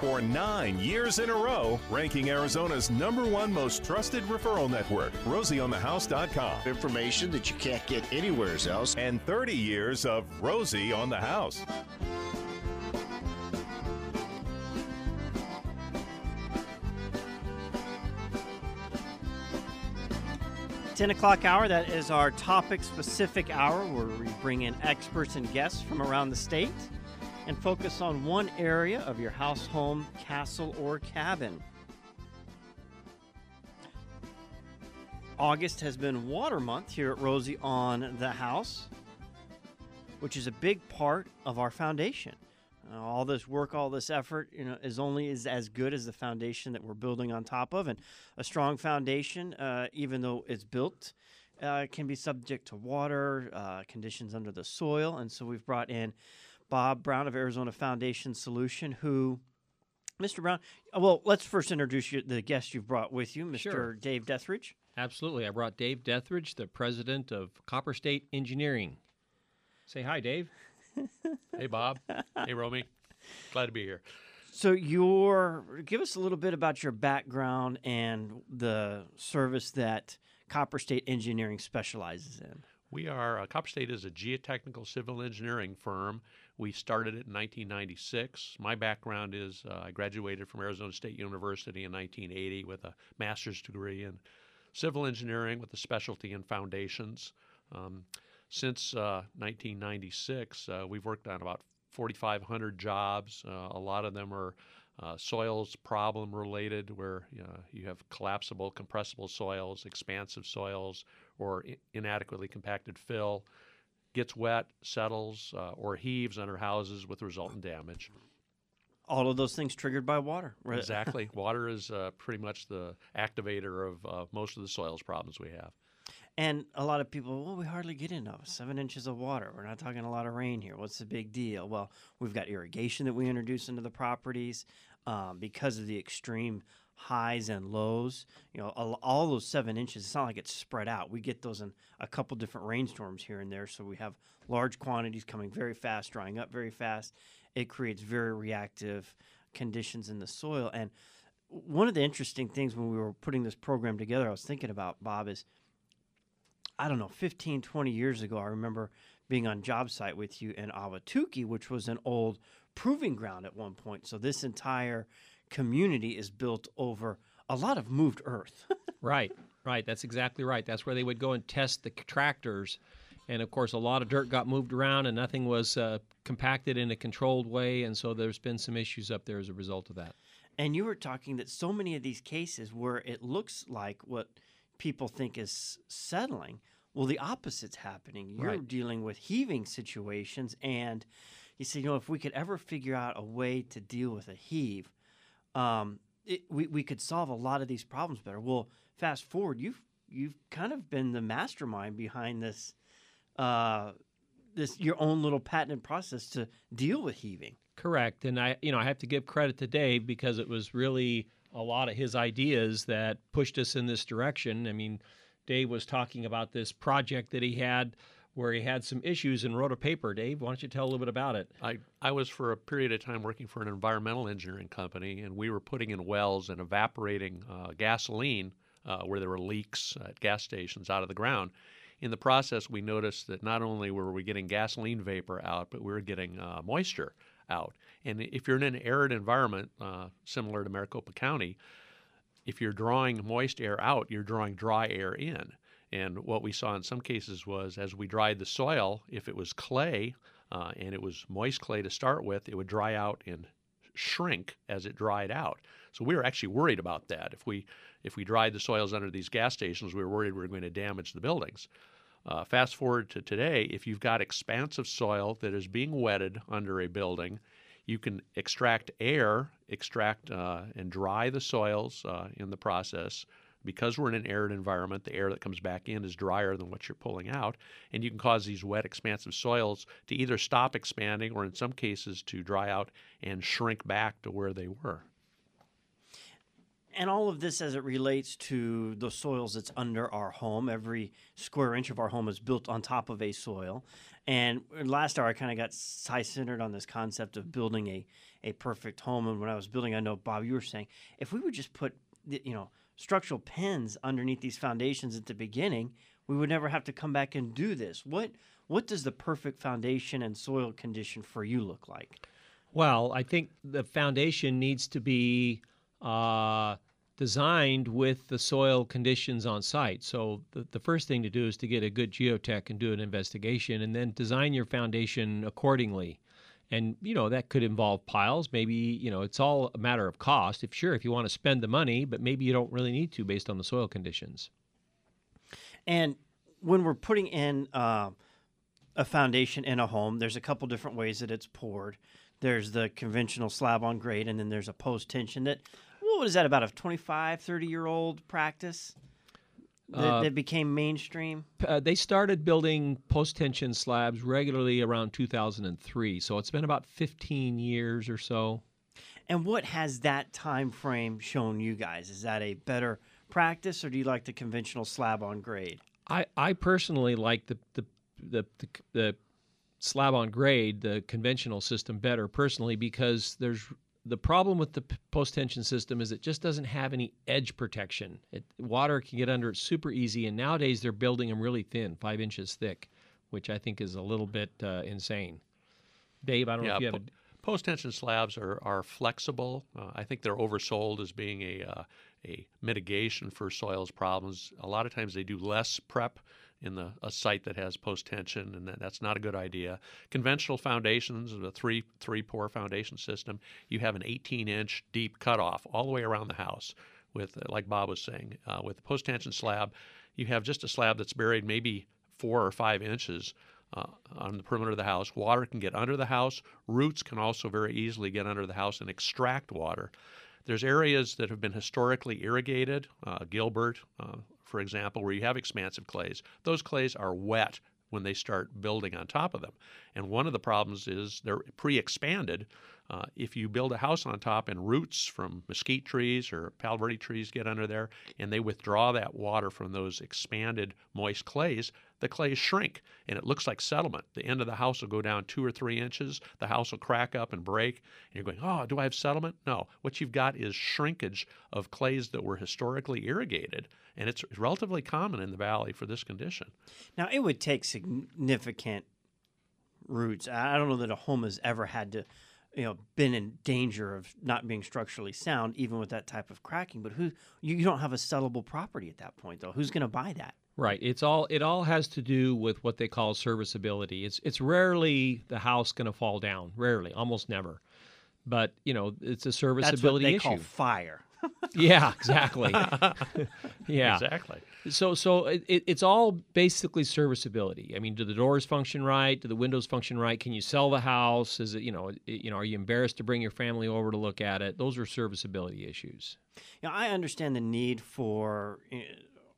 for nine years in a row, ranking Arizona's number one most trusted referral network, RosieOnTheHouse.com. Information that you can't get anywhere else. And 30 years of Rosie on the House. 10 o'clock hour, that is our topic specific hour where we bring in experts and guests from around the state and focus on one area of your house, home, castle, or cabin. August has been Water Month here at Rosie on the House, which is a big part of our foundation. Uh, all this work, all this effort, you know, is only is as good as the foundation that we're building on top of. And a strong foundation, uh, even though it's built, uh, can be subject to water uh, conditions under the soil. And so we've brought in Bob Brown of Arizona Foundation Solution, who. Mr. Brown, uh, well, let's first introduce you, the guest you've brought with you, Mr. Sure. Dave Dethridge. Absolutely. I brought Dave Dethridge, the president of Copper State Engineering. Say hi, Dave. Hey, Bob. hey, Romey. Glad to be here. So, your give us a little bit about your background and the service that Copper State Engineering specializes in. We are, uh, Copper State is a geotechnical civil engineering firm. We started it in 1996. My background is uh, I graduated from Arizona State University in 1980 with a master's degree in civil engineering with a specialty in foundations. Um, since uh, 1996, uh, we've worked on about 4,500 jobs. Uh, a lot of them are uh, soils problem related, where you, have collapsible, compressible soils, expansive soils, or I- inadequately compacted fill. Gets wet, settles, uh, or heaves under houses with resultant damage. All of those things triggered by water. right? Exactly. Water is uh, pretty much the activator of uh, most of the soils problems we have. And a lot of people, well, we hardly get enough. Seven inches of water. We're not talking a lot of rain here. What's the big deal? Well, we've got irrigation that we introduce into the properties um, because of the extreme highs and lows. You know, all, all those seven inches, it's not like it's spread out. We get those in a couple different rainstorms here and there. So we have large quantities coming very fast, drying up very fast. It creates very reactive conditions in the soil. And one of the interesting things when we were putting this program together, I was thinking about, Bob, is I don't know, 15, 20 years ago, I remember being on job site with you in Ahwatukee, which was an old proving ground at one point. So this entire community is built over a lot of moved earth. right, right. That's exactly right. That's where they would go and test the tractors. And of course, a lot of dirt got moved around and nothing was uh, compacted in a controlled way. And so there's been some issues up there as a result of that. and you were talking that so many of these cases where it looks like what people think is settling, well, the opposite's happening. You're Right. dealing with heaving situations, and you say, you know, if we could ever figure out a way to deal with a heave, um, it, we we could solve a lot of these problems better. Well, fast forward, you've you've kind of been the mastermind behind this, uh, this your own little patented process to deal with heaving. Correct. And I, you know, I have to give credit to Dave because it was really a lot of his ideas that pushed us in this direction. I mean, Dave was talking about this project that he had where he had some issues and wrote a paper. Dave, why don't you tell a little bit about it? I, I was for a period of time working for an environmental engineering company, and we were putting in wells and evaporating uh, gasoline uh, where there were leaks at gas stations out of the ground. In the process, we noticed that not only were we getting gasoline vapor out, but we were getting uh, moisture out. And if you're in an arid environment, uh, similar to Maricopa County, if you're drawing moist air out, you're drawing dry air in. And what we saw in some cases was as we dried the soil, if it was clay uh, and it was moist clay to start with, it would dry out and shrink as it dried out. So we were actually worried about that. If we if we dried the soils under these gas stations, we were worried we were going to damage the buildings. Uh, fast forward to today, if you've got expansive soil that is being wetted under a building, you can extract air, extract uh, and dry the soils uh, in the process. Because we're in an arid environment, the air that comes back in is drier than what you're pulling out, and you can cause these wet, expansive soils to either stop expanding or, in some cases, to dry out and shrink back to where they were. And all of this as it relates to the soils that's under our home. Every square inch of our home is built on top of a soil. And last hour, I kind of got high centered on this concept of building a, a perfect home. And when I was building, I know, Bob, you were saying if we would just put, you know, structural pins underneath these foundations at the beginning, we would never have to come back and do this. What what does the perfect foundation and soil condition for you look like? Well, I think the foundation needs to be uh, designed with the soil conditions on site. So the, the first thing to do is to get a good geotech and do an investigation and then design your foundation accordingly. And you know that could involve piles. Maybe you know it's all a matter of cost. If sure, if you want to spend the money, but maybe you don't really need to based on the soil conditions. And when we're putting in uh, a foundation in a home, there's a couple different ways that it's poured. There's the conventional slab on grade, and then there's a post tension that what is that about a 25 30 year old practice that, uh, that became mainstream? uh, they started building post tension slabs regularly around 2003 so it's been about 15 years or so. And what has that time frame shown you guys? Is that a better practice or do you like the conventional slab on grade? I, I personally like the, the the, the, the slab on grade, the conventional system, better personally because there's the problem with the post tension system is it just doesn't have any edge protection. It, water can get under it super easy, and nowadays they're building them really thin, five inches thick, which I think is a little bit uh, insane. Dave, I don't yeah, know if you have. Po- post tension slabs are are flexible. Uh, I think they're oversold as being a uh, a mitigation for soils problems. A lot of times they do less prep in the, a site that has post tension, and that, that's not a good idea. Conventional foundations, the three three pour foundation system, you have an 18 inch deep cutoff all the way around the house. With like Bob was saying, uh, with the post tension slab, you have just a slab that's buried maybe four or five inches. Uh, on the perimeter of the house. Water can get under the house. Roots can also very easily get under the house and extract water. There's areas that have been historically irrigated, uh, Gilbert, uh, for example, where you have expansive clays, those clays are wet when they start building on top of them. And one of the problems is they're pre expanded. Uh, if you build a house on top and roots from mesquite trees or palo verde trees get under there and they withdraw that water from those expanded moist clays, the clays shrink and it looks like settlement. The end of the house will go down two or three inches. The house will crack up and break. And you're going, oh, do I have settlement? No. What you've got is shrinkage of clays that were historically irrigated. And it's relatively common in the valley for this condition. Now, it would take significant roots. I don't know that a home has ever had to you know been in danger of not being structurally sound even with that type of cracking. But who you, you don't have a sellable property at that point though. Who's going to buy that? Right. It's all it all has to do with what they call serviceability. It's it's rarely the house going to fall down. Rarely. Almost never. But you know it's a serviceability That's what they issue. call fire yeah, exactly. yeah, exactly. So, so it, it's all basically serviceability. I mean, do the doors function right? Do the windows function right? Can you sell the house? Is it you know, it, you know, are you embarrassed to bring your family over to look at it? Those are serviceability issues. Yeah, I understand the need for eh,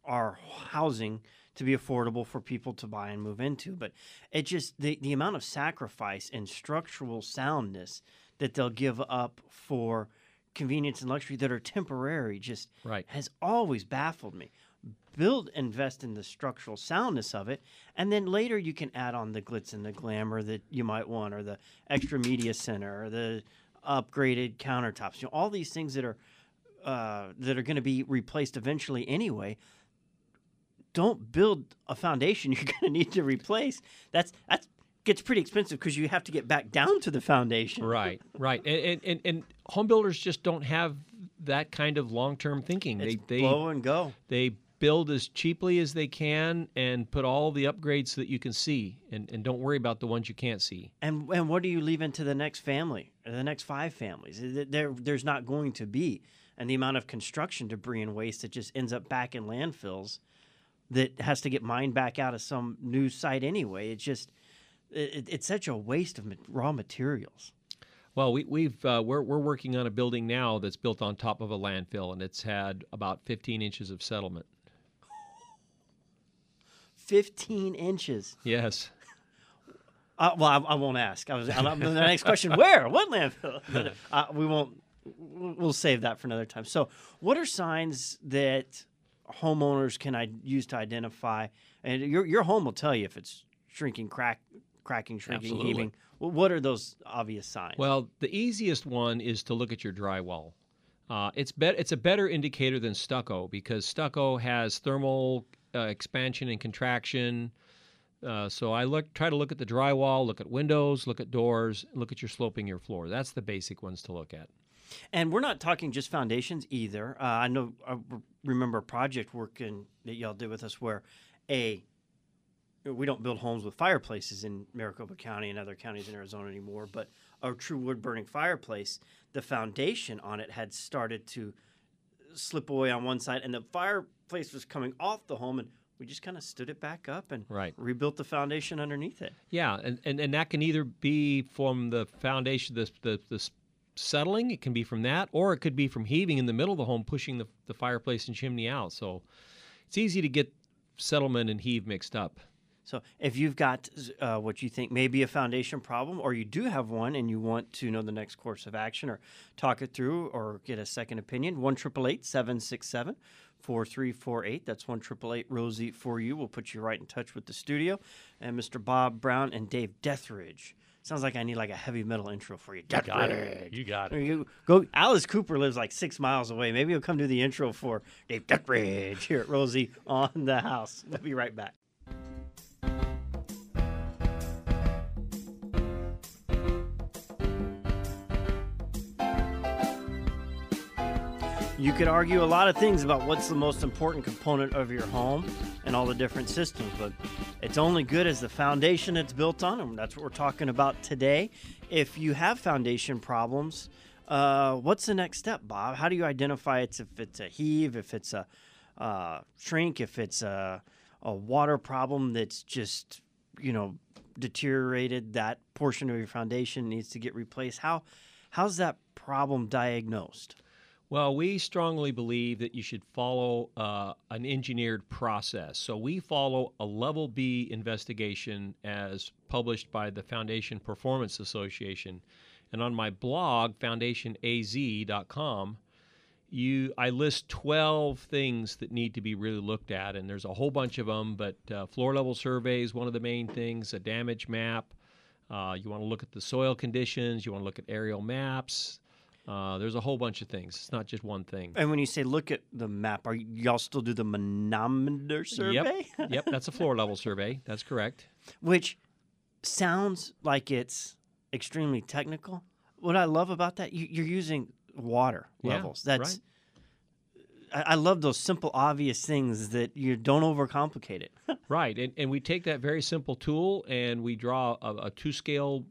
our housing to be affordable for people to buy and move into, but it just the the amount of sacrifice and structural soundness that they'll give up for convenience and luxury that are temporary just right. has always baffled me. Build, invest in the structural soundness of it, and then later you can add on the glitz and the glamour that you might want, or the extra media center, or the upgraded countertops. You know, all these things that are uh, that are going to be replaced eventually anyway. Don't build a foundation you're going to need to replace. That's that's gets pretty expensive because you have to get back down to the foundation. Right, right, and and, and home builders just don't have that kind of long term thinking. It's they they blow and go. They build as cheaply as they can and put all the upgrades that you can see, and, and don't worry about the ones you can't see. And and what do you leave into the next family or the next five families? There there's not going to be, and the amount of construction debris and waste that just ends up back in landfills that has to get mined back out of some new site anyway. It's just it, it's such a waste of raw materials. Well, we, we've uh, we're we're working on a building now that's built on top of a landfill, and it's had about 15 inches of settlement. 15 inches. Yes. Uh, well, I, I, won't ask. I was I, the next question: Where? What landfill? Uh, we won't. We'll save that for another time. So, what are signs that homeowners can I use to identify? And your your home will tell you if it's shrinking, crack, cracking, shrinking, Absolutely. heaving. What are those obvious signs? Well, the easiest one is to look at your drywall. Uh, it's bet it's a better indicator than stucco because stucco has thermal uh, expansion and contraction. Uh, so I look try to look at the drywall, look at windows, look at doors, look at your sloping your floor. That's the basic ones to look at. And we're not talking just foundations either. Uh, I know I remember a project working that y'all did with us where a we don't build homes with fireplaces in Maricopa County and other counties in Arizona anymore, but a true wood burning fireplace, the foundation on it had started to slip away on one side and the fireplace was coming off the home and we just kind of stood it back up and Right. rebuilt the foundation underneath it. Yeah, and, and, and that can either be from the foundation, the, the, the settling, it can be from that, or it could be from heaving in the middle of the home, pushing the, the fireplace and chimney out. So it's easy to get settlement and heave mixed up. So, if you've got uh, what you think may be a foundation problem, or you do have one and you want to know the next course of action, or talk it through, or get a second opinion, one triple eight seven six seven four three four eight. That's one triple eight Rosie for you. We'll put you right in touch with the studio, and Mr. Bob Brown and Dave Deathridge. Sounds like I need like a heavy metal intro for you. You got it. You got it. You go. Alice Cooper lives like six miles away. Maybe he'll come do the intro for Dave Deathridge here at Rosie on the house. We'll be right back. You could argue a lot of things about what's the most important component of your home and all the different systems, but it's only good as the foundation it's built on, and that's what we're talking about today. If you have foundation problems, uh, what's the next step, Bob? How do you identify it's if it's a heave, if it's a uh, shrink, if it's a, a water problem that's just you know deteriorated, that portion of your foundation needs to get replaced? How how's that problem diagnosed? Well, we strongly believe that you should follow uh, an engineered process. So we follow a level B investigation as published by the Foundation Performance Association. And on my blog, foundationaz.com, you I list 12 things that need to be really looked at, and there's a whole bunch of them. But uh, floor level survey is one of the main things. A damage map. Uh, you want to look at the soil conditions. You want to look at aerial maps. Uh, there's a whole bunch of things. It's not just one thing. And when you say look at the map, are y- y'all still do the manometer survey? Yep, yep, that's a floor level survey. That's correct. Which sounds like it's extremely technical. What I love about that, you, you're using water Yeah, levels. That's I, I love those simple, obvious things that you don't overcomplicate it. Right, and, and we take that very simple tool and we draw a, a two scale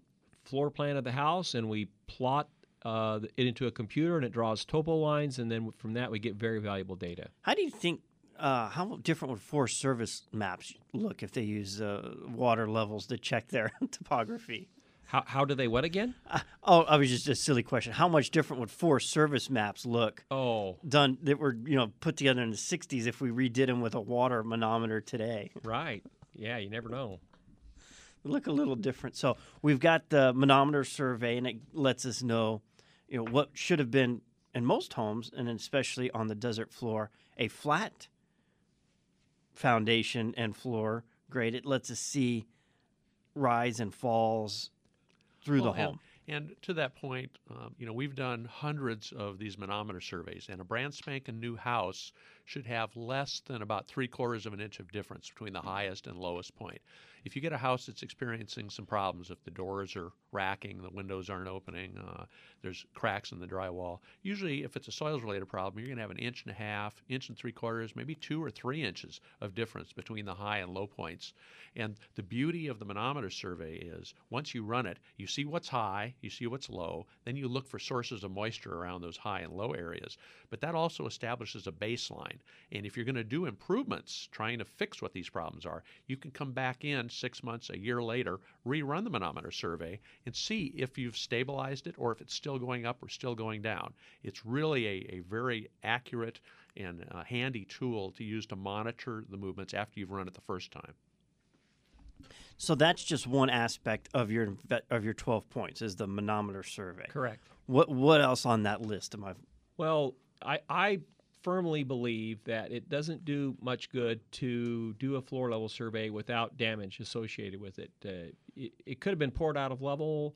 floor plan of the house and we plot uh, it into a computer and it draws topo lines and then from that we get very valuable data. How do you think? Uh, how different would Forest Service maps look if they use uh, water levels to check their topography? How, how do they what again? Uh, oh, I was just a silly question. How much different would Forest Service maps look Oh, done that were you know put together in the '60s if we redid them with a water manometer today? right. Yeah, you never know. They look a little different. So we've got the manometer survey, and it lets us know, you know, what should have been in most homes, and especially on the desert floor, a flat foundation and floor grade. It lets us see rise and falls through Well, the and- home. And to that point, um, you know, we've done hundreds of these manometer surveys, and a brand spanking new house should have less than about three quarters of an inch of difference between the highest and lowest point. If you get a house that's experiencing some problems, if the doors are racking, the windows aren't opening, uh, there's cracks in the drywall, usually if it's a soils related problem, you're going to have an inch and a half, inch and three quarters, maybe two or three inches of difference between the high and low points. And the beauty of the manometer survey is once you run it, you see what's high, you see what's low, then you look for sources of moisture around those high and low areas. But that also establishes a baseline. And if you're going to do improvements trying to fix what these problems are, you can come back in six months, a year later, rerun the manometer survey, and see if you've stabilized it or if it's still going up or still going down. It's really a, a very accurate and uh, handy tool to use to monitor the movements after you've run it the first time. So that's just one aspect of your of your 12 points is the manometer survey. Correct. What what else on that list am I? Well, I, I firmly believe that it doesn't do much good to do a floor level survey without damage associated with it. Uh, it, it could have been poured out of level.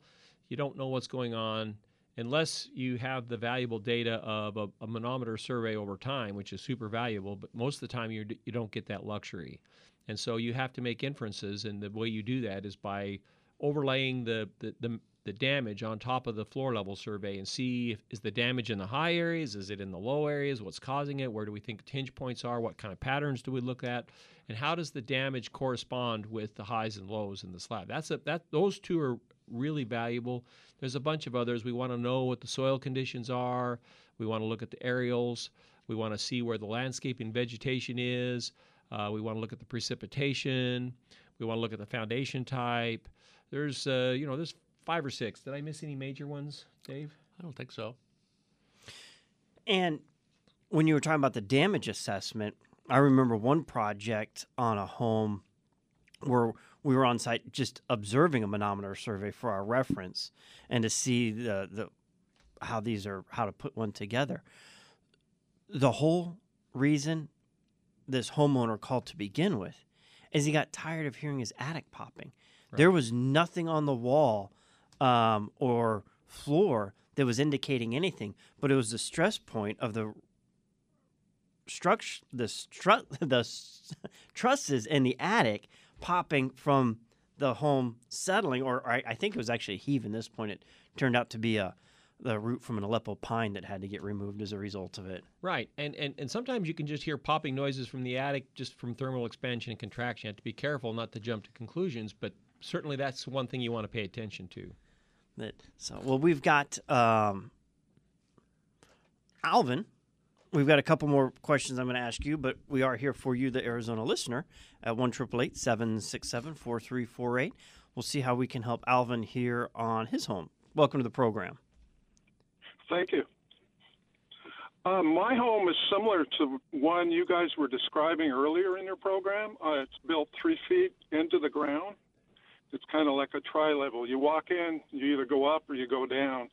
You don't know what's going on unless you have the valuable data of a, a manometer survey over time, which is super valuable. But most of the time, you you don't get that luxury, and so you have to make inferences. And the way you do that is by overlaying the the, the the damage on top of the floor level survey and see if, is the damage in the high areas? Is it in the low areas? What's causing it? Where do we think hinge points are? What kind of patterns do we look at? And how does the damage correspond with the highs and lows in the slab? That's a that those two are really valuable. There's a bunch of others. We want to know what the soil conditions are. We want to look at the aerials. We want to see where the landscaping vegetation is. Uh, we want to look at the precipitation. We want to look at the foundation type. There's uh, you know there's five or six. Did I miss any major ones, Dave? I don't think so. And when you were talking about the damage assessment, I remember one project on a home where we were on site just observing a manometer survey for our reference and to see the, the how these are how to put one together. The whole reason this homeowner called to begin with is he got tired of hearing his attic popping. Right. There was nothing on the wall um, or floor that was indicating anything, but it was the stress point of the structure, the stru- the trusses in the attic popping from the home settling, or I, I think it was actually a heave. In this point, it turned out to be a the root from an Aleppo pine that had to get removed as a result of it. Right, and and and sometimes you can just hear popping noises from the attic just from thermal expansion and contraction. You have to be careful not to jump to conclusions, but certainly that's one thing you want to pay attention to. That so well, we've got um, Alvin. We've got a couple more questions I'm going to ask you, but we are here for you, the Arizona listener, at one triple eight seven six seven four three four eight. We'll see how we can help Alvin here on his home. Welcome to the program. Thank you. Uh, my home is similar to one you guys were describing earlier in your program. Uh, it's built three feet into the ground it's kind of like a tri level. You walk in, you either go up or you go down.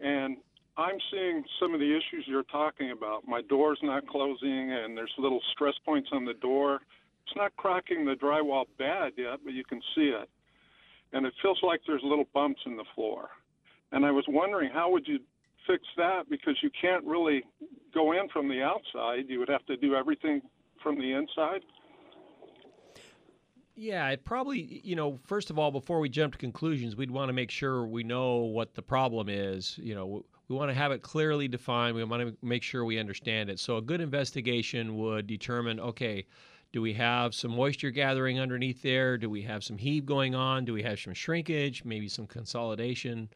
And I'm seeing some of the issues you're talking about. My door's not closing, and there's little stress points on the door. It's not cracking the drywall bad yet, but you can see it. And it feels like there's little bumps in the floor. And I was wondering, how would you fix that? Because you can't really go in from the outside. You would have to do everything from the inside. Yeah, it probably, you know, first of all, before we jump to conclusions, we'd want to make sure we know what the problem is. You know, we want to have it clearly defined. We want to make sure we understand it. So a good investigation would determine okay, do we have some moisture gathering underneath there? Do we have some heave going on? Do we have some shrinkage? Maybe some consolidation?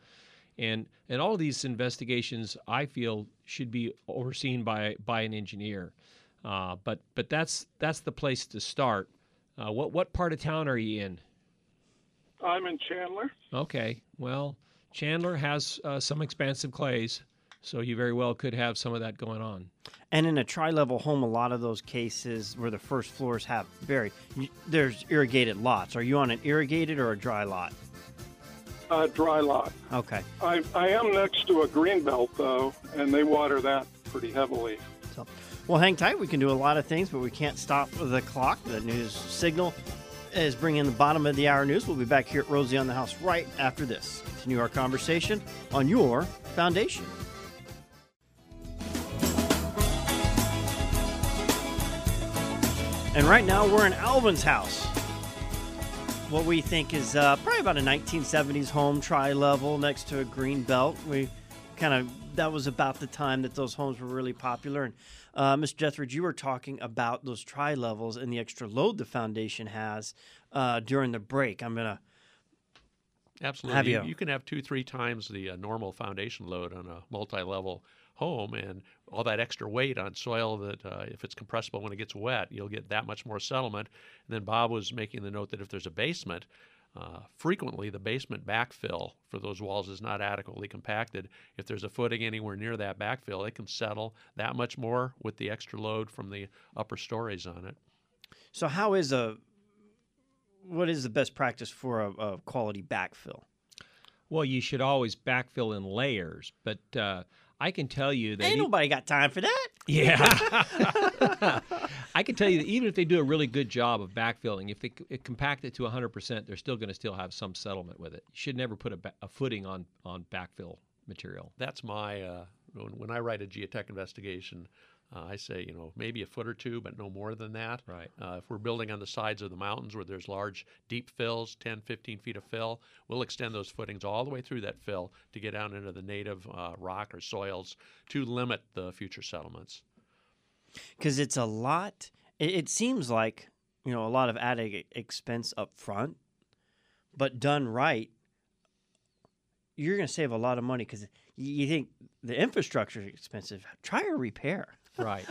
And and all these investigations, I feel, should be overseen by by an engineer. Uh, but but that's that's the place to start. Uh, what what part of town are you in? I'm in Chandler. Okay, well, Chandler has uh, some expansive clays, so you very well could have some of that going on. And in a tri-level home, a lot of those cases where the first floors have very there's irrigated lots. Are you on an irrigated or a dry lot? Uh, dry lot. Okay. I I am next to a green belt though, and they water that pretty heavily. So, well, hang tight. We can do a lot of things, but we can't stop the clock. The news signal is bringing the bottom of the hour news. We'll be back here at Rosie on the House right after this. Continue our conversation on your foundation. And right now we're in Alvin's house. What we think is uh, probably about a 1970s home, tri level next to a green belt. We kind of that was about the time that those homes were really popular. And uh, Mr. Jethridge, you were talking about those tri levels and the extra load the foundation has uh, during the break. I'm gonna absolutely. have You, you, can have two, three times the uh, normal foundation load on a multi-level home, and all that extra weight on soil that uh, if it's compressible when it gets wet, you'll get that much more settlement. And then Bob was making the note that if there's a basement, uh, frequently, the basement backfill for those walls is not adequately compacted. If there's a footing anywhere near that backfill, it can settle that much more with the extra load from the upper stories on it. So, how is a what is the best practice for a, a quality backfill? Well, you should always backfill in layers, but uh, I can tell you that Ain't e- nobody got time for that. Yeah. I can tell you that even if they do a really good job of backfilling, if they it compact it to 100%, they're still going to still have some settlement with it. You should never put a, a footing on, on backfill material. That's my uh, when, when I write a geotech investigation. Uh, I say, you know, maybe a foot or two, but no more than that. Right. Uh, if we're building on the sides of the mountains where there's large, deep fills, 10, 15 feet of fill, we'll extend those footings all the way through that fill to get down into the native uh, rock or soils to limit the future settlements. Because it's a lot. It, it seems like you know a lot of added expense up front, but done right, you're going to save a lot of money because you think the infrastructure is expensive. Try a repair. Right.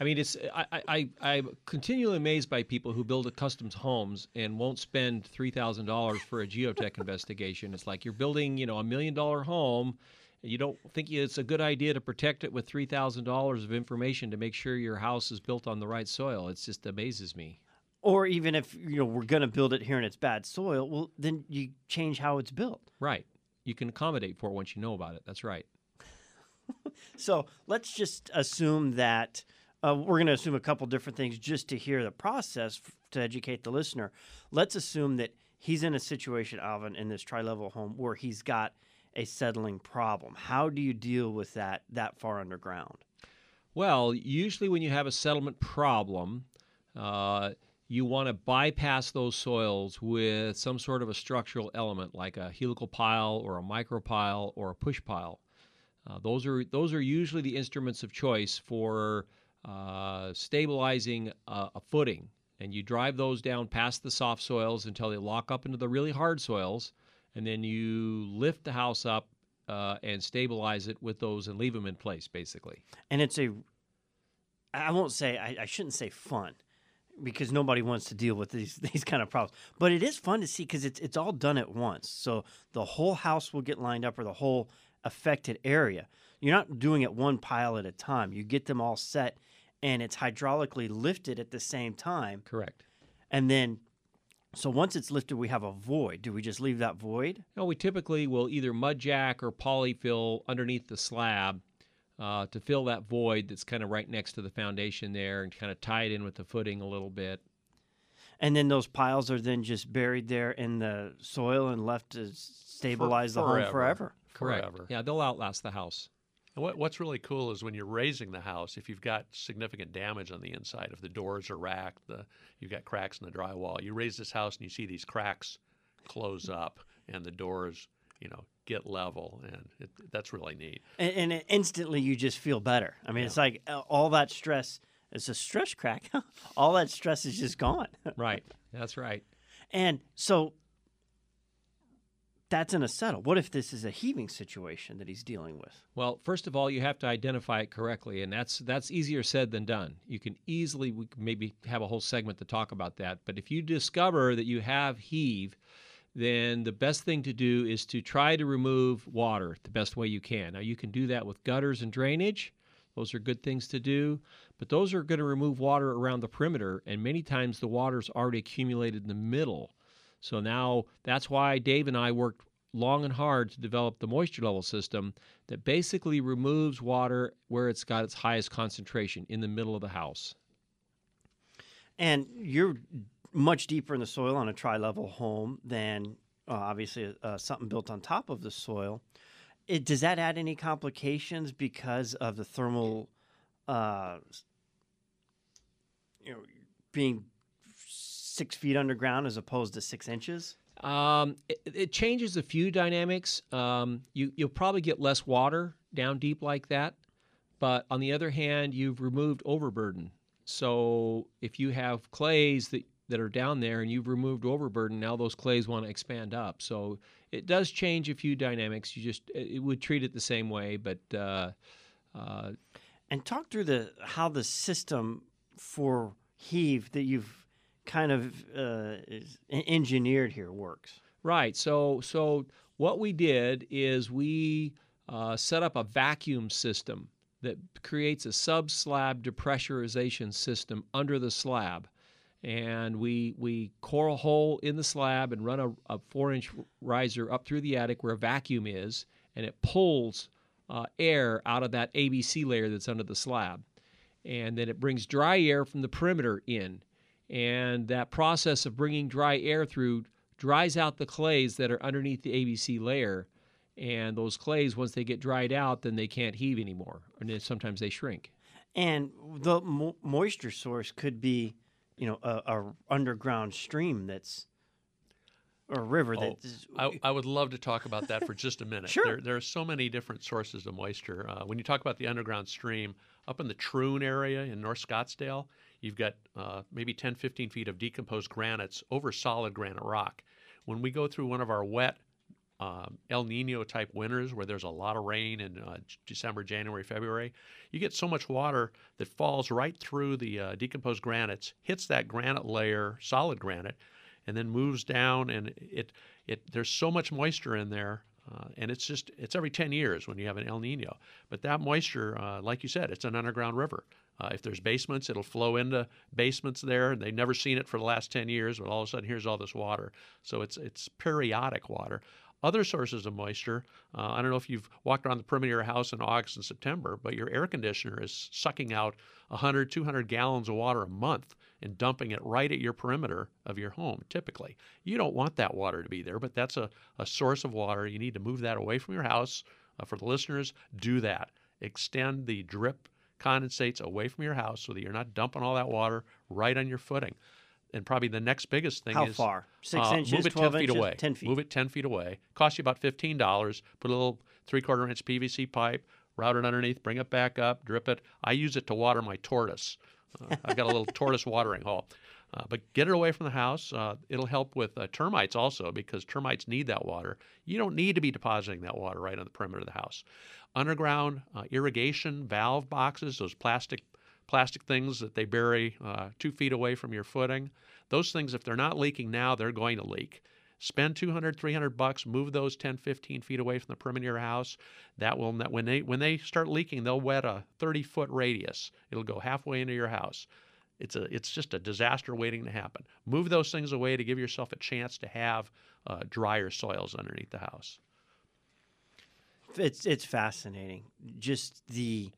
I mean, it's I, I, I'm continually amazed by people who build a customs homes and won't spend three thousand dollars for a geotech investigation. It's like you're building, you know, a million dollar home. You don't think it's a good idea to protect it with three thousand dollars of information to make sure your house is built on the right soil. It just amazes me. Or even if you know we're going to build it here and it's bad soil, well then you change how it's built. Right. You can accommodate for it once you know about it. That's right. So let's just assume that uh, we're going to assume a couple different things just to hear the process f- to educate the listener. Let's assume that he's in a situation, Alvin, in this tri-level home where he's got a settling problem. How do you deal with that that far underground? Well, usually when you have a settlement problem, uh, you want to bypass those soils with some sort of a structural element like a helical pile or a micropile or a push pile. Uh, those are those are usually the instruments of choice for uh, stabilizing a, a footing, and you drive those down past the soft soils until they lock up into the really hard soils, and then you lift the house up uh, and stabilize it with those and leave them in place, basically. And it's a I won't say I, I shouldn't say fun because nobody wants to deal with these these kind of problems. But it is fun to see because it's it's all done at once. So the whole house will get lined up or the whole affected area. You're not doing it one pile at a time. You get them all set and it's hydraulically lifted at the same time. Correct. And then so once it's lifted we have a void. Do we just leave that void? No, we typically will either mud jack or polyfill underneath the slab uh, to fill that void that's kind of right next to the foundation there and kind of tie it in with the footing a little bit. And then those piles are then just buried there in the soil and left to stabilize the home forever. forever. Correct. Forever. Yeah, they'll outlast the house. And what, what's really cool is when you're raising the house, if you've got significant damage on the inside, if the doors are racked, the you've got cracks in the drywall, you raise this house and you see these cracks close up and the doors, you know, get level, and it, that's really neat. and, and instantly you just feel better. I mean, it's like uh, all that stress. It's a stress crack. all that stress is just gone. Right. That's right. and so that's in a settle. What if this is a heaving situation that he's dealing with? Well, first of all, you have to identify it correctly, and that's that's easier said than done. You can easily we maybe have a whole segment to talk about that. But if you discover that you have heave, then the best thing to do is to try to remove water the best way you can. Now you can do that with gutters and drainage. Those are good things to do, but those are going to remove water around the perimeter, and many times the water's already accumulated in the middle. So now that's why Dave and I worked long and hard to develop the moisture level system that basically removes water where it's got its highest concentration in the middle of the house. And you're much deeper in the soil on a tri-level home than uh, obviously uh, something built on top of the soil. It, does that add any complications because of the thermal, uh, you know, being six feet underground as opposed to six inches? Um, it, it changes a few dynamics. Um, you, you'll probably get less water down deep like that. But on the other hand, you've removed overburden. So if you have clays that, that are down there and you've removed overburden, now those clays want to expand up. So it does change a few dynamics. You just it it would treat it the same way, but uh, uh, And talk through the how the system for heave that you've kind of uh, engineered here works. Right. So so what we did is we uh, set up a vacuum system that creates a sub slab depressurization system under the slab, and we we core a hole in the slab and run a, a four inch riser up through the attic where a vacuum is, and it pulls uh, air out of that ABC layer that's under the slab. And then it brings dry air from the perimeter in. And that process of bringing dry air through dries out the clays that are underneath the ABC layer. And those clays, once they get dried out, then they can't heave anymore. And then sometimes they shrink. And the mo- moisture source could be, you know, a, a underground stream that's or a river Oh, that's I, I would love to talk about that for just a minute. Sure. There, there are so many different sources of moisture. Uh, when you talk about the underground stream, up in the Troon area in North Scottsdale, you've got uh, maybe 10, 15 feet of decomposed granites over solid granite rock. When we go through one of our wet um, El Nino type winters where there's a lot of rain in uh, December, January, February, you get so much water that falls right through the uh, decomposed granites, hits that granite layer, solid granite, and then moves down. And it, it there's so much moisture in there. Uh, and it's just it's every 10 years when you have an El Nino. But that moisture, uh, like you said, it's an underground river. Uh, if there's basements, it'll flow into basements there. They've never seen it for the last 10 years, but all of a sudden here's all this water. So it's it's periodic water. Other sources of moisture, uh, I don't know if you've walked around the perimeter of your house in August and September, but your air conditioner is sucking out 100, 200 gallons of water a month and dumping it right at your perimeter of your home, typically. You don't want that water to be there, but that's a, a source of water. You need to move that away from your house. Uh, for the listeners, do that. Extend the drip condensates away from your house so that you're not dumping all that water right on your footing. And probably the next biggest thing how is far? Six uh, inches, move it 12 10 feet inches, away. 10 feet. Move it 10 feet away. Cost you about $15. Put a little three quarter inch PVC pipe, route it underneath, bring it back up, drip it. I use it to water my tortoise. Uh, I've got a little tortoise watering hole. Uh, but get it away from the house. Uh, it'll help with uh, termites also because termites need that water. You don't need to be depositing that water right on the perimeter of the house. Underground uh, irrigation valve boxes, those plastic plastic things that they bury uh, two feet away from your footing. Those things, if they're not leaking now, they're going to leak. Spend 200, 300 bucks, move those 10, 15 feet away from the perimeter of your house. That will, when they when they start leaking, they'll wet a 30 foot radius. It'll go halfway into your house. It's a it's just a disaster waiting to happen. Move those things away to give yourself a chance to have uh, drier soils underneath the house. It's it's fascinating. Just the.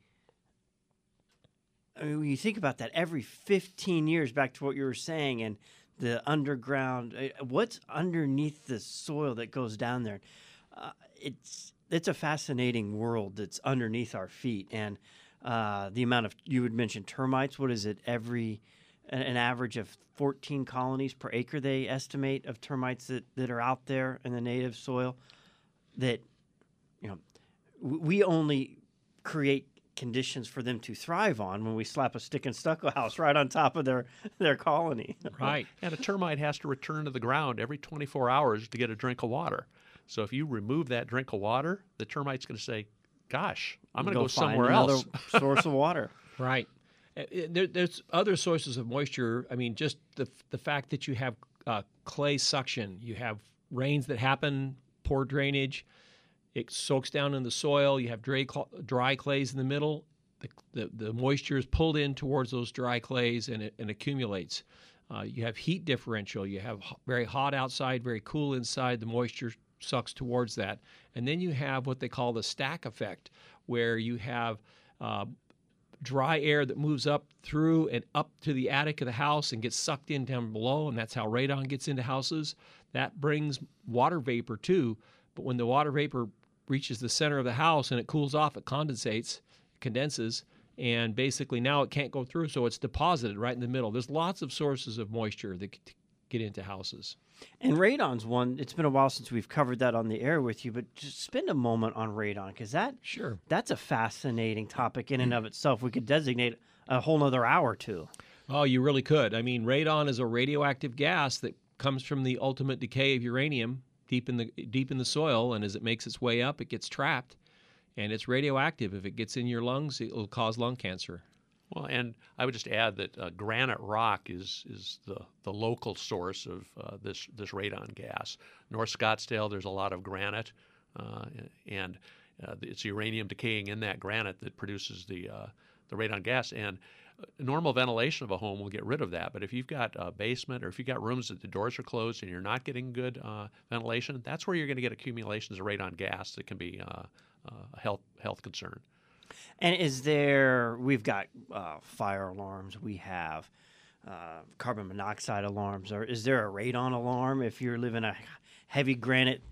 I mean, when you think about that, every 15 years, back to what you were saying, and the underground, uh, what's underneath the soil that goes down there? Uh, it's it's a fascinating world that's underneath our feet, and uh, the amount of you would mention termites. What is it? Every an- an average of 14 colonies per acre they estimate of termites that, that are out there in the native soil that you know we only create conditions for them to thrive on when we slap a stick and stucco house right on top of their their colony. Right. And a termite has to return to the ground every 24 hours to get a drink of water. So if you remove that drink of water, the termite's going to say, "Gosh, I'm going to go, find somewhere another else." source of water. Right. Uh, uh, There, there's other sources of moisture. I mean, just the the fact that you have uh, clay suction, you have rains that happen, poor drainage, it soaks down in the soil. You have dry, dry clays in the middle. The, the, the moisture is pulled in towards those dry clays and it and accumulates. Uh, you have heat differential. You have very hot outside, very cool inside. The moisture sucks towards that. And then you have what they call the stack effect, where you have uh, dry air that moves up through and up to the attic of the house and gets sucked in down below, and that's how radon gets into houses. That brings water vapor too. But when the water vapor reaches the center of the house and it cools off, it condensates, condenses, and basically now it can't go through, so it's deposited right in the middle. There's lots of sources of moisture that get into houses. And radon's one. It's been a while since we've covered that on the air with you, but just spend a moment on radon because that Sure. that's a fascinating topic in and mm. of itself. We could designate a whole nother hour to. Oh, you really could. I mean, radon is a radioactive gas that comes from the ultimate decay of uranium deep in the deep in the soil, and as it makes its way up, it gets trapped, and it's radioactive. If it gets in your lungs, it will cause lung cancer. Well, and I would just add that uh, granite rock is is the, the local source of uh, this this radon gas. North Scottsdale, there's a lot of granite, uh, and uh, it's uranium decaying in that granite that produces the uh, the radon gas. And normal ventilation of a home will get rid of that. But if you've got a basement or if you've got rooms that the doors are closed and you're not getting good uh, ventilation, that's where you're going to get accumulations of radon gas that can be uh, uh, a health health concern. And is there? We've got uh, fire alarms. We have uh, carbon monoxide alarms. Or is there a radon alarm if you live in a heavy granite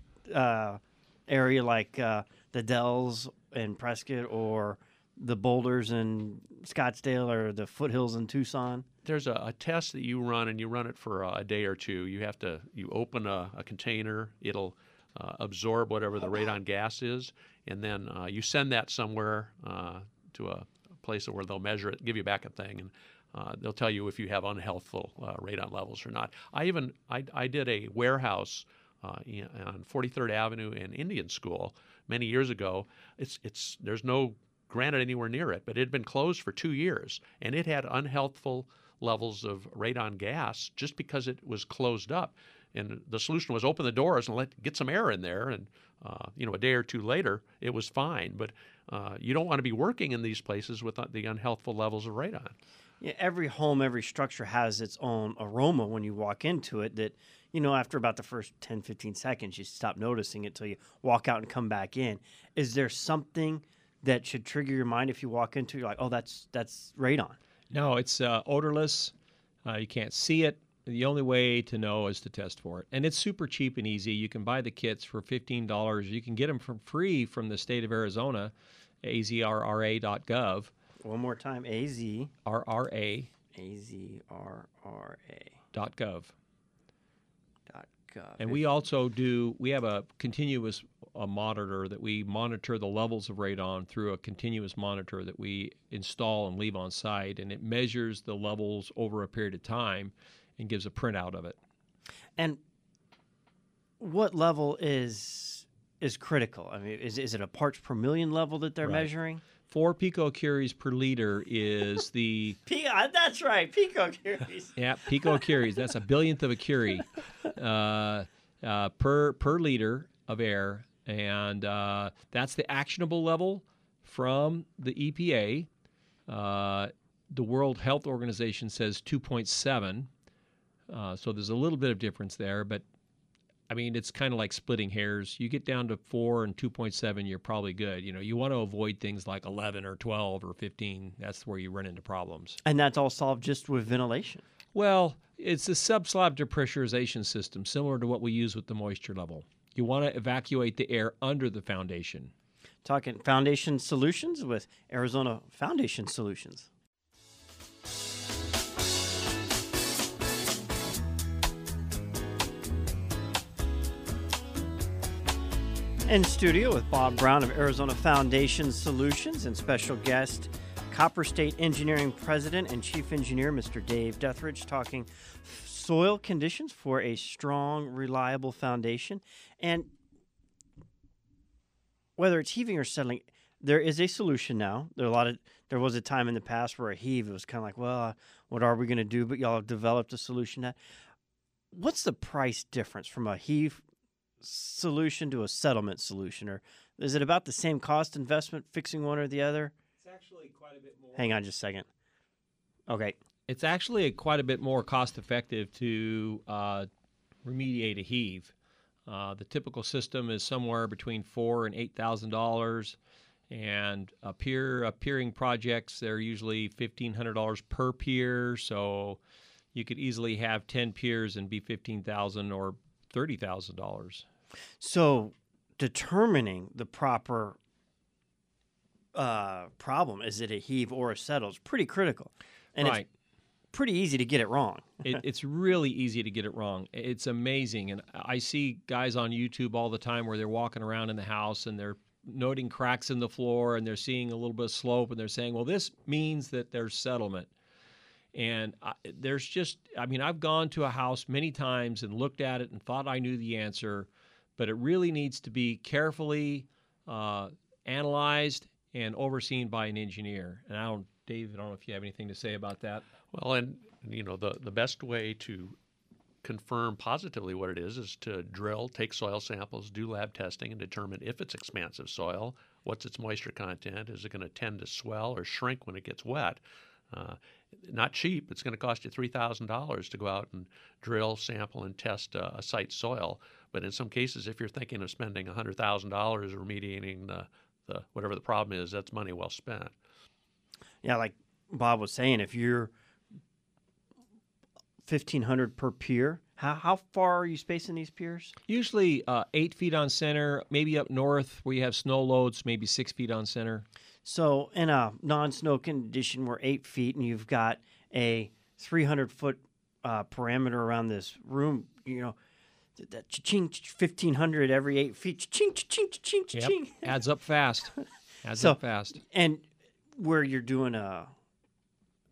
area like the Dells in Prescott or the Boulders in Scottsdale or the foothills in Tucson? There's a, a test that you run, and you run it for a, day or two. You have to you open a, a container. It'll uh, absorb whatever the radon gas is, and then uh, you send that somewhere uh, to a place where they'll measure it, give you back a thing, and uh, they'll tell you if you have unhealthful uh, radon levels or not. I even I, I did a warehouse uh, in, on 43rd Avenue in Indian School many years ago. It's it's there's no granite anywhere near it, but it had been closed for two years, and it had unhealthful levels of radon gas just because it was closed up. And the solution was open the doors and let get some air in there, and uh, you know a day or two later it was fine. But uh, you don't want to be working in these places with the unhealthful levels of radon. Yeah, every home, every structure has its own aroma when you walk into it that, you know, after about the first 10, 15 seconds, you stop noticing it till you walk out and come back in. Is there something that should trigger your mind if you walk into it? You're like, oh, that's, that's radon. No, it's uh, odorless. Uh, you can't see it. The only way to know is to test for it. And it's super cheap and easy. You can buy the kits for $15. You can get them for free from the state of Arizona, azrra.gov. One more time, AZ. RRA. A-Z-R-R-A. Dot gov. Dot gov. And we also do, we have a continuous a monitor that we monitor the levels of radon through a continuous monitor that we install and leave on site. And it measures the levels over a period of time and gives a printout of it. And what level is is critical? I mean, is, is it a parts per million level that they're Right. measuring? Four picocuries per liter is the P- uh, that's right, picocuries. yeah picocuries. That's a billionth of a curie uh, uh, per per liter of air, and uh, that's the actionable level from the EPA. Uh, the World Health Organization says 2.7, uh, so there's a little bit of difference there, but I mean, it's kind of like splitting hairs. You get down to four and 2.7, you're probably good. You know, you want to avoid things like 11 or 12 or 15. That's where you run into problems. and that's all solved just with ventilation. Well, it's a subslab depressurization system, similar to what we use with the moisture level. You want to evacuate the air under the foundation. Talking foundation solutions with Arizona Foundation Solutions. In studio with Bob Brown of Arizona Foundation Solutions and special guest, Copper State Engineering President and Chief Engineer, Mr. Dave Dethridge, talking soil conditions for a strong, reliable foundation. And whether it's heaving or settling, there is a solution now. There are a lot of there was a time in the past where a heave it was kind of like, well, what are we going to do? But y'all have developed a solution. Now, what's the price difference from a heave solution to a settlement solution, or is it about the same cost investment fixing one or the other? It's actually quite a bit more. Hang on just a second. Okay, It's actually quite a bit more cost effective to uh, remediate a heave. Uh, the typical system is somewhere between four and eight thousand dollars, and a pier uh, piering projects they're usually fifteen hundred dollars per pier. So you could easily have ten piers and be fifteen thousand or thirty thousand dollars. so determining the proper uh, problem is it a heave or a settle is pretty critical, and right. Pretty easy to get it wrong. it, it's really easy to get it wrong. It's amazing, and I see guys on YouTube all the time where they're walking around in the house and they're noting cracks in the floor and they're seeing a little bit of slope and they're saying, "Well, this means that there's settlement." And I, there's just, I mean, I've gone to a house many times and looked at it and thought I knew the answer, but it really needs to be carefully uh, analyzed and overseen by an engineer. And I don't, Dave, I don't know if you have anything to say about that. Well, and you know the the best way to confirm positively what it is is to drill, take soil samples, do lab testing, and determine if it's expansive soil. What's its moisture content? Is it going to tend to swell or shrink when it gets wet? Uh, not cheap. It's going to cost you three thousand dollars to go out and drill, sample, and test a, a site soil. But in some cases, if you're thinking of spending hundred thousand dollars remediating the the whatever the problem is, that's money well spent. Yeah, like Bob was saying, if you're fifteen hundred per pier, how how far are you spacing these piers? Usually uh, eight feet on center, maybe up north where you have snow loads, maybe six feet on center. So in a non-snow condition, we're eight feet, and you've got a three hundred foot uh, parameter around this room. You know, that ching fifteen hundred every eight feet. Ching ching ching Yep. ching. Adds up fast. Adds So- up fast. And where you're doing a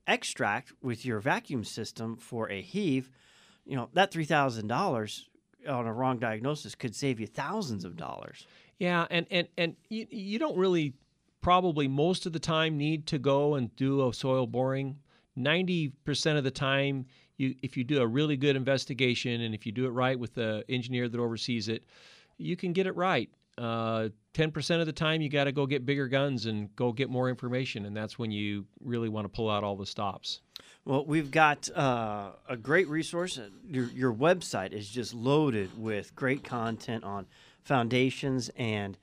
extract with your vacuum system for a heave, you know that three thousand dollars on a wrong diagnosis could save you thousands of dollars. Yeah, and and and you, you don't really probably most of the time need to go and do a soil boring. Ninety percent of the time, you if you do a really good investigation and if you do it right with the engineer that oversees it, you can get it right. Uh, Ten percent of the time, you got to go get bigger guns and go get more information, and that's when you really want to pull out all the stops. Well, we've got uh, a great resource. Your, your website is just loaded with great content on foundations and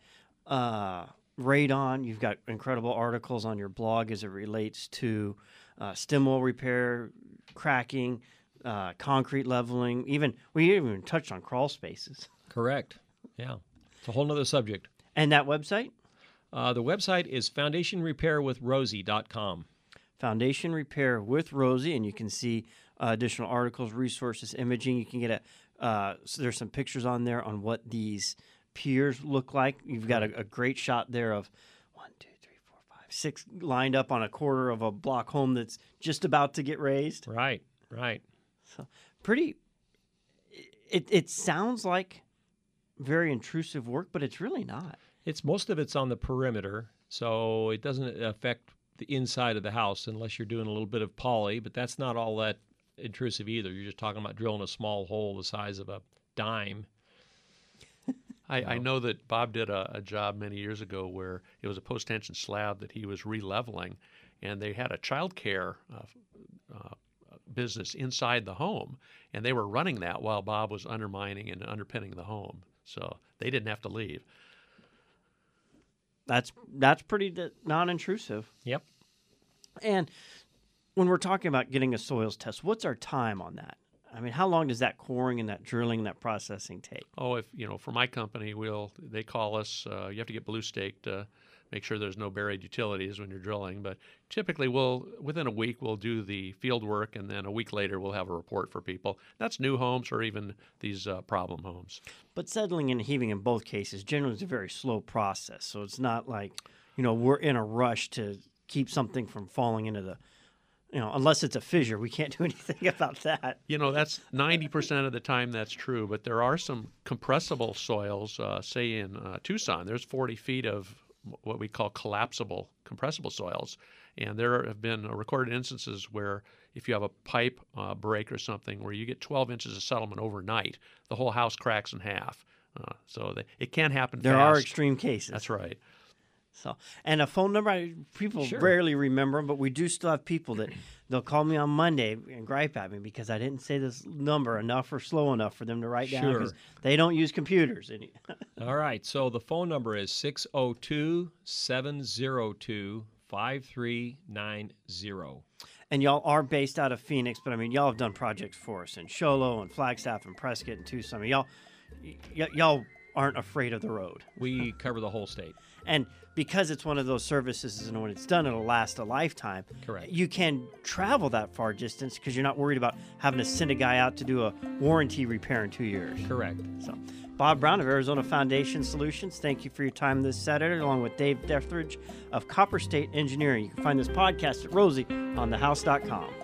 uh, radon. You've got incredible articles on your blog as it relates to uh, stem wall repair, cracking, uh, concrete leveling. Even we even touched on crawl spaces. Correct. Yeah, it's a whole other subject. And that website, Uh, the website is foundationrepairwithrosie.com. Foundation Repair with Rosie, and you can see uh, additional articles, resources, imaging. You can get a uh, so there's some pictures on there on what these piers look like. You've got a, a great shot there of one, two, three, four, five, six lined up on a quarter of a block home that's just about to get raised. Right, right. So pretty. It it sounds like very intrusive work, but it's really not. It's most of it's on the perimeter, so it doesn't affect the inside of the house unless you're doing a little bit of poly, but that's not all that intrusive either. You're just talking about drilling a small hole the size of a dime. I, I know that Bob did a, a job many years ago where it was a post tension slab that he was releveling, and they had a child care uh, uh, business inside the home, and they were running that while Bob was undermining and underpinning the home. So they didn't have to leave. That's that's pretty d- non-intrusive. Yep. And when we're talking about getting a soils test, what's our time on that? I mean, how long does that coring and that drilling and that processing take? Oh, if you know, for my company, we'll they call us. Uh, you have to get blue staked to make sure there's no buried utilities when you're drilling. But typically, we'll within a week we'll do the field work, and then a week later we'll have a report for people. That's new homes or even these uh, problem homes. But settling and heaving in both cases generally is a very slow process. So it's not like, you know, we're in a rush to keep something from falling into the, you know, unless it's a fissure, we can't do anything about that. You know, that's 90% of the time that's true, but there are some compressible soils, uh, say in uh, Tucson, there's 40 feet of what we call collapsible compressible soils. And there have been uh, recorded instances where if you have a pipe uh, break or something where you get 12 inches of settlement overnight, the whole house cracks in half. Uh, so that it can happen There are extreme cases. That's right. So, and a phone number, I, people Sure. rarely remember, 'em, but we do still have people that they'll call me on Monday and gripe at me because I didn't say this number enough or slow enough for them to write down because Sure. they don't use computers. Any- All right. So the phone number is 602 702 5390. and y'all are based out of Phoenix, but I mean, y'all have done projects for us in Show Low and Flagstaff and Prescott and Tucson. I mean, y'all, y- y'all aren't afraid of the road. We cover the whole state. And because it's one of those services, and when it's done, it'll last a lifetime. Correct. You can travel that far distance because you're not worried about having to send a guy out to do a warranty repair in two years. Correct. So, Bob Brown of Arizona Foundation Solutions, thank you for your time this Saturday, along with Dave Dethridge of Copper State Engineering. You can find this podcast at Rosie on thehouse.com.